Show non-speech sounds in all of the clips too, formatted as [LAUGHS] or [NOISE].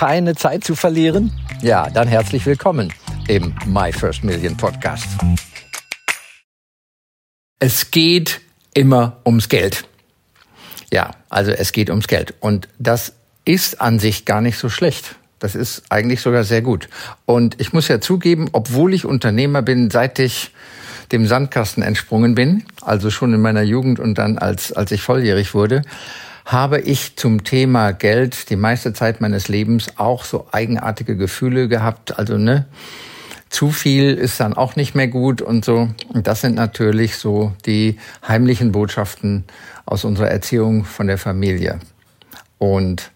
keine Zeit zu verlieren? Ja, dann herzlich willkommen im My First Million Podcast. Es geht immer ums Geld. Ja, also es geht ums Geld. Und das ist an sich gar nicht so schlecht. Das ist eigentlich sogar sehr gut. Und ich muss ja zugeben, obwohl ich Unternehmer bin, seit ich dem Sandkasten entsprungen bin, also schon in meiner Jugend und dann als, als ich volljährig wurde, habe ich zum Thema Geld die meiste Zeit meines Lebens auch so eigenartige Gefühle gehabt. Also, ne, zu viel ist dann auch nicht mehr gut und so. Und das sind natürlich so die heimlichen Botschaften aus unserer Erziehung von der Familie. Und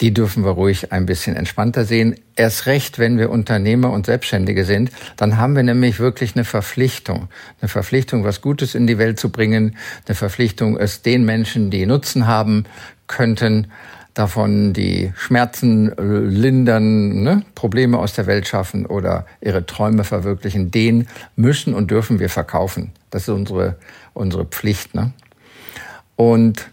die dürfen wir ruhig ein bisschen entspannter sehen. Erst recht, wenn wir Unternehmer und Selbstständige sind, dann haben wir nämlich wirklich eine Verpflichtung. Eine Verpflichtung, was Gutes in die Welt zu bringen. Eine Verpflichtung, es den Menschen, die Nutzen haben könnten, davon die Schmerzen lindern, ne? Probleme aus der Welt schaffen oder ihre Träume verwirklichen, den müssen und dürfen wir verkaufen. Das ist unsere, unsere Pflicht. Ne? Und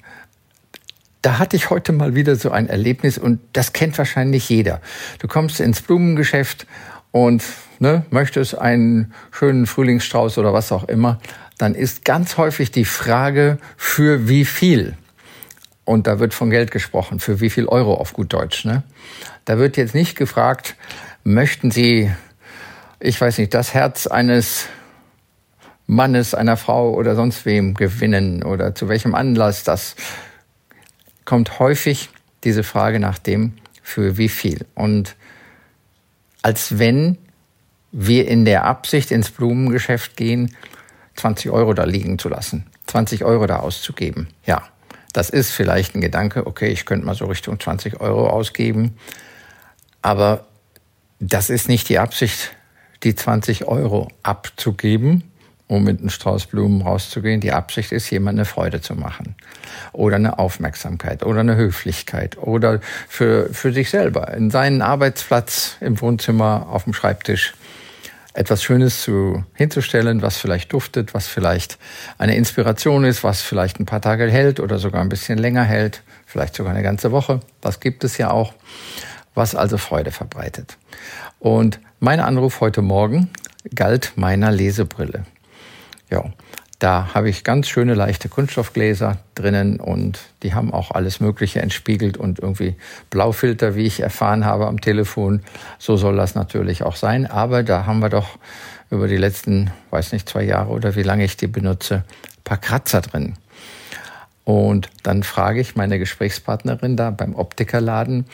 da hatte ich heute mal wieder so ein Erlebnis und das kennt wahrscheinlich jeder. Du kommst ins Blumengeschäft und ne, möchtest einen schönen Frühlingsstrauß oder was auch immer, dann ist ganz häufig die Frage, für wie viel? Und da wird von Geld gesprochen, für wie viel Euro auf gut Deutsch. Ne? Da wird jetzt nicht gefragt, möchten Sie, ich weiß nicht, das Herz eines Mannes, einer Frau oder sonst wem gewinnen oder zu welchem Anlass das kommt häufig diese Frage nach dem, für wie viel. Und als wenn wir in der Absicht ins Blumengeschäft gehen, 20 Euro da liegen zu lassen, 20 Euro da auszugeben. Ja, das ist vielleicht ein Gedanke, okay, ich könnte mal so Richtung 20 Euro ausgeben, aber das ist nicht die Absicht, die 20 Euro abzugeben, um mit einem Strauß Blumen rauszugehen. Die Absicht ist, jemand eine Freude zu machen. Oder eine Aufmerksamkeit oder eine Höflichkeit oder für, für sich selber in seinen Arbeitsplatz im Wohnzimmer, auf dem Schreibtisch etwas Schönes zu, hinzustellen, was vielleicht duftet, was vielleicht eine Inspiration ist, was vielleicht ein paar Tage hält oder sogar ein bisschen länger hält, vielleicht sogar eine ganze Woche. Das gibt es ja auch, was also Freude verbreitet. Und mein Anruf heute Morgen galt meiner Lesebrille. Ja, da habe ich ganz schöne leichte Kunststoffgläser drinnen und die haben auch alles Mögliche entspiegelt und irgendwie Blaufilter, wie ich erfahren habe am Telefon. So soll das natürlich auch sein. Aber da haben wir doch über die letzten, weiß nicht, zwei Jahre oder wie lange ich die benutze, ein paar Kratzer drin. Und dann frage ich meine Gesprächspartnerin da beim Optikerladen,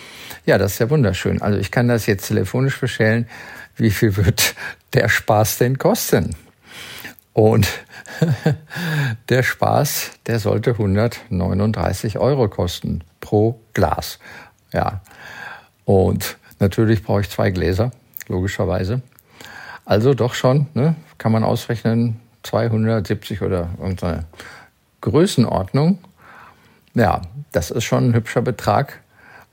ja, das ist ja wunderschön. Also ich kann das jetzt telefonisch bestellen. Wie viel wird der Spaß denn kosten? Und [LAUGHS] der Spaß, der sollte 139 Euro kosten pro Glas. Ja. Und natürlich brauche ich zwei Gläser, logischerweise. Also doch schon, ne, kann man ausrechnen, 270 oder irgendeine Größenordnung. Ja, das ist schon ein hübscher Betrag.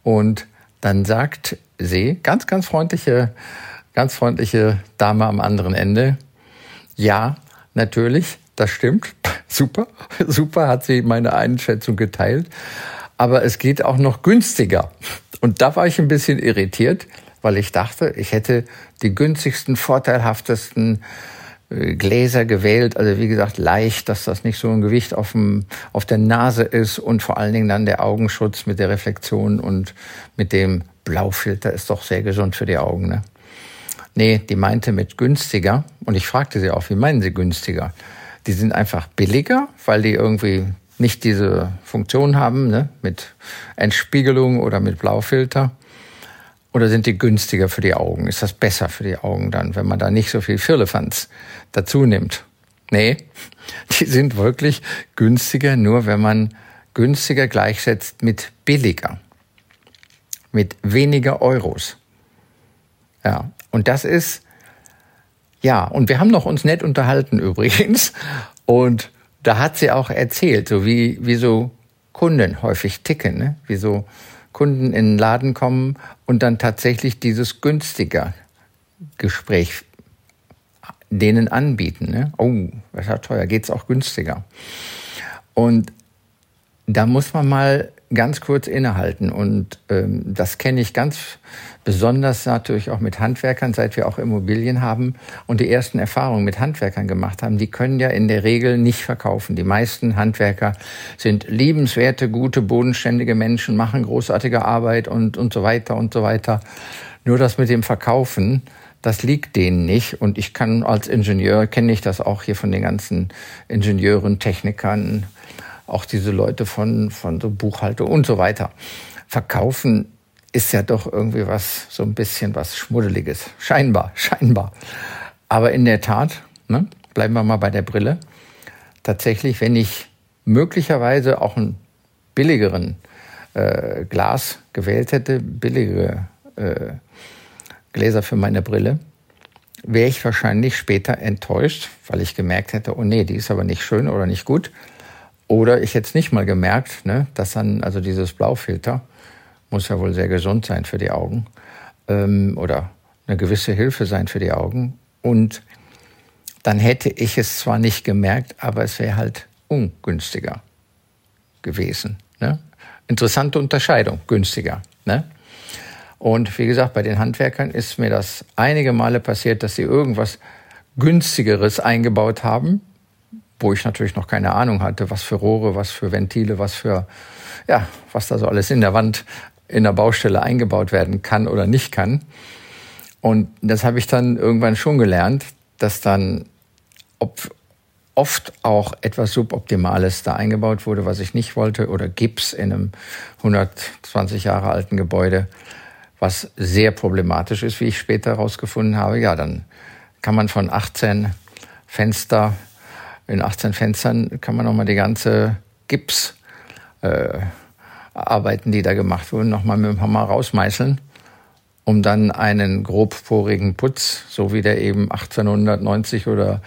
Und dann sagt sie, ganz, ganz freundliche, ganz freundliche Dame am anderen Ende, ja, natürlich, das stimmt. [LAUGHS] Super, super hat sie meine Einschätzung geteilt. Aber es geht auch noch günstiger. Und da war ich ein bisschen irritiert, weil ich dachte, ich hätte die günstigsten, vorteilhaftesten äh, Gläser gewählt. Also wie gesagt, leicht, dass das nicht so ein Gewicht auf, dem, auf der Nase ist und vor allen Dingen dann der Augenschutz mit der Reflexion und mit dem Blaufilter ist doch sehr gesund für die Augen. Ne? Nee, die meinte mit günstiger. Und ich fragte sie auch, wie meinen Sie günstiger? Die sind einfach billiger, weil die irgendwie nicht diese Funktion haben, ne, mit Entspiegelung oder mit Blaufilter. Oder sind die günstiger für die Augen? Ist das besser für die Augen dann, wenn man da nicht so viel Firlefanz dazu nimmt? Nee, [LAUGHS] die sind wirklich günstiger, nur wenn man günstiger gleichsetzt mit billiger. Mit weniger Euros. Ja, und das ist, ja, und wir haben noch uns nett unterhalten übrigens. Und da hat sie auch erzählt, so wie, wie so Kunden häufig ticken, ne? wie so Kunden in den Laden kommen und dann tatsächlich dieses günstiger Gespräch denen anbieten. Ne? Oh, das ist ja teuer, geht's auch günstiger. Und da muss man mal ganz kurz innehalten. Und ähm, das kenne ich ganz besonders natürlich auch mit Handwerkern, seit wir auch Immobilien haben und die ersten Erfahrungen mit Handwerkern gemacht haben. Die können ja in der Regel nicht verkaufen. Die meisten Handwerker sind liebenswerte, gute, bodenständige Menschen, machen großartige Arbeit und, und so weiter und so weiter. Nur das mit dem Verkaufen, das liegt denen nicht. Und ich kann als Ingenieur, kenne ich das auch hier von den ganzen Ingenieuren, Technikern, auch diese Leute von, von so Buchhaltung und so weiter. Verkaufen ist ja doch irgendwie was, so ein bisschen was Schmuddeliges. Scheinbar, [LAUGHS] scheinbar. Aber in der Tat, ne, bleiben wir mal bei der Brille. Tatsächlich, wenn ich möglicherweise auch einen billigeren äh, Glas gewählt hätte, billige äh, Gläser für meine Brille, wäre ich wahrscheinlich später enttäuscht, weil ich gemerkt hätte, oh nee, die ist aber nicht schön oder nicht gut. Oder ich hätte es nicht mal gemerkt, ne, dass dann also dieses Blaufilter muss ja wohl sehr gesund sein für die Augen ähm, oder eine gewisse Hilfe sein für die Augen. Und dann hätte ich es zwar nicht gemerkt, aber es wäre halt ungünstiger gewesen. Ne? Interessante Unterscheidung, günstiger. Ne? Und wie gesagt, bei den Handwerkern ist mir das einige Male passiert, dass sie irgendwas günstigeres eingebaut haben, wo ich natürlich noch keine Ahnung hatte, was für Rohre, was für Ventile, was für, ja, was da so alles in der Wand in der Baustelle eingebaut werden kann oder nicht kann. Und das habe ich dann irgendwann schon gelernt, dass dann oft auch etwas Suboptimales da eingebaut wurde, was ich nicht wollte, oder Gips in einem 120 Jahre alten Gebäude, was sehr problematisch ist, wie ich später herausgefunden habe. Ja, dann kann man von 18 Fenster in 18 Fenstern kann man nochmal die ganze Gips äh, die da gemacht wurden, nochmal mit dem Hammer rausmeißeln, um dann einen grobporigen Putz, so wie der eben 1890 oder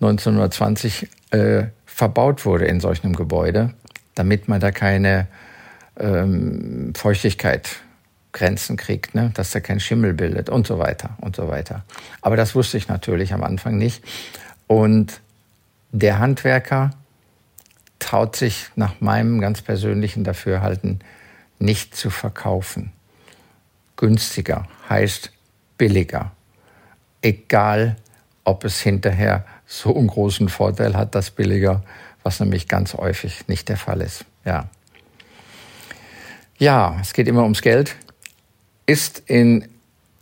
1920 äh, verbaut wurde in solch einem Gebäude, damit man da keine ähm, Feuchtigkeit Grenzen kriegt, ne? dass er kein Schimmel bildet und so weiter und so weiter. Aber das wusste ich natürlich am Anfang nicht. Und der Handwerker traut sich nach meinem ganz persönlichen Dafürhalten nicht zu verkaufen. Günstiger heißt billiger. Egal, ob es hinterher so einen großen Vorteil hat, das billiger, was nämlich ganz häufig nicht der Fall ist. Ja. Ja, es geht immer ums Geld. Ist in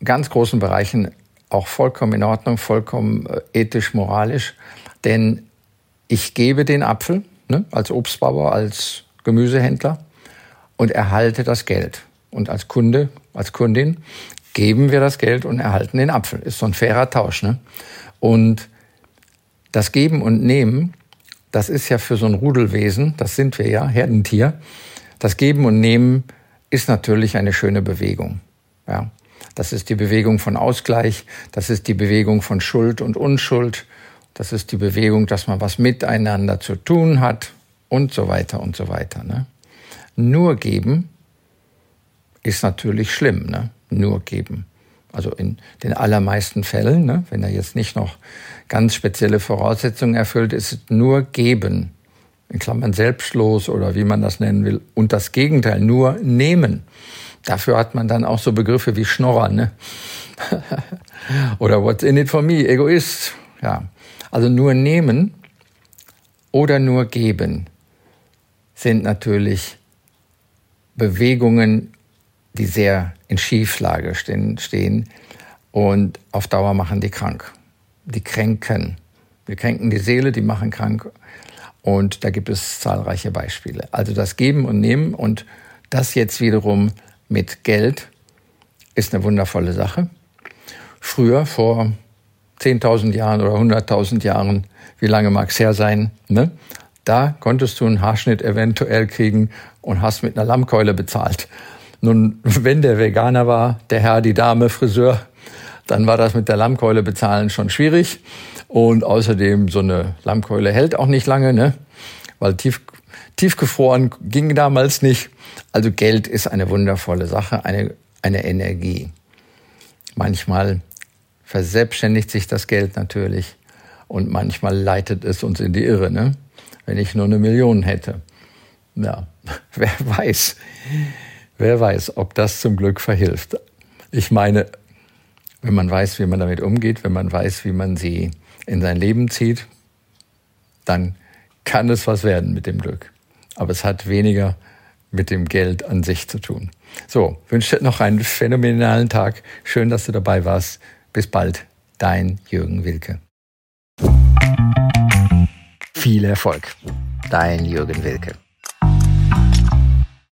ganz großen Bereichen auch vollkommen in Ordnung, vollkommen äh, ethisch, moralisch, denn ich gebe den Apfel, ne, als Obstbauer, als Gemüsehändler und erhalte das Geld. Und als Kunde, als Kundin geben wir das Geld und erhalten den Apfel. Ist so ein fairer Tausch. Ne? Und das Geben und Nehmen, das ist ja für so ein Rudelwesen, das sind wir ja, Herdentier, das Geben und Nehmen ist natürlich eine schöne Bewegung. Ja. Das ist die Bewegung von Ausgleich, das ist die Bewegung von Schuld und Unschuld, das ist die Bewegung, dass man was miteinander zu tun hat und so weiter und so weiter. Ne? Nur geben ist natürlich schlimm. Ne? Nur geben. Also in den allermeisten Fällen, ne? wenn er jetzt nicht noch ganz spezielle Voraussetzungen erfüllt, ist es nur geben. In Klammern selbstlos oder wie man das nennen will. Und das Gegenteil, nur nehmen. Dafür hat man dann auch so Begriffe wie Schnorrer, ne? [LAUGHS] oder what's in it for me, Egoist. Ja. Also nur nehmen oder nur geben sind natürlich Bewegungen, die sehr in Schieflage stehen und auf Dauer machen die krank. Die kränken. Die kränken die Seele, die machen krank. Und da gibt es zahlreiche Beispiele. Also das Geben und Nehmen und das jetzt wiederum mit Geld ist eine wundervolle Sache. Früher, vor 10.000 Jahren oder 100.000 Jahren, wie lange mag es her sein, ne? da konntest du einen Haarschnitt eventuell kriegen und hast mit einer Lammkeule bezahlt. Nun, wenn der Veganer war, der Herr, die Dame, Friseur, dann war das mit der Lammkeule bezahlen schon schwierig. Und außerdem, so eine Lammkeule hält auch nicht lange, ne? weil tief, tiefgefroren ging damals nicht. Also Geld ist eine wundervolle Sache, eine, eine Energie. Manchmal verselbstständigt sich das Geld natürlich und manchmal leitet es uns in die Irre. Ne? Wenn ich nur eine Million hätte, Ja, [LAUGHS] wer weiß, wer weiß, ob das zum Glück verhilft. Ich meine, wenn man weiß, wie man damit umgeht, wenn man weiß, wie man sie in sein Leben zieht, dann kann es was werden mit dem Glück. Aber es hat weniger mit dem Geld an sich zu tun. So, wünsche dir noch einen phänomenalen Tag. Schön, dass du dabei warst. Bis bald, dein Jürgen Wilke. Viel Erfolg, dein Jürgen Wilke.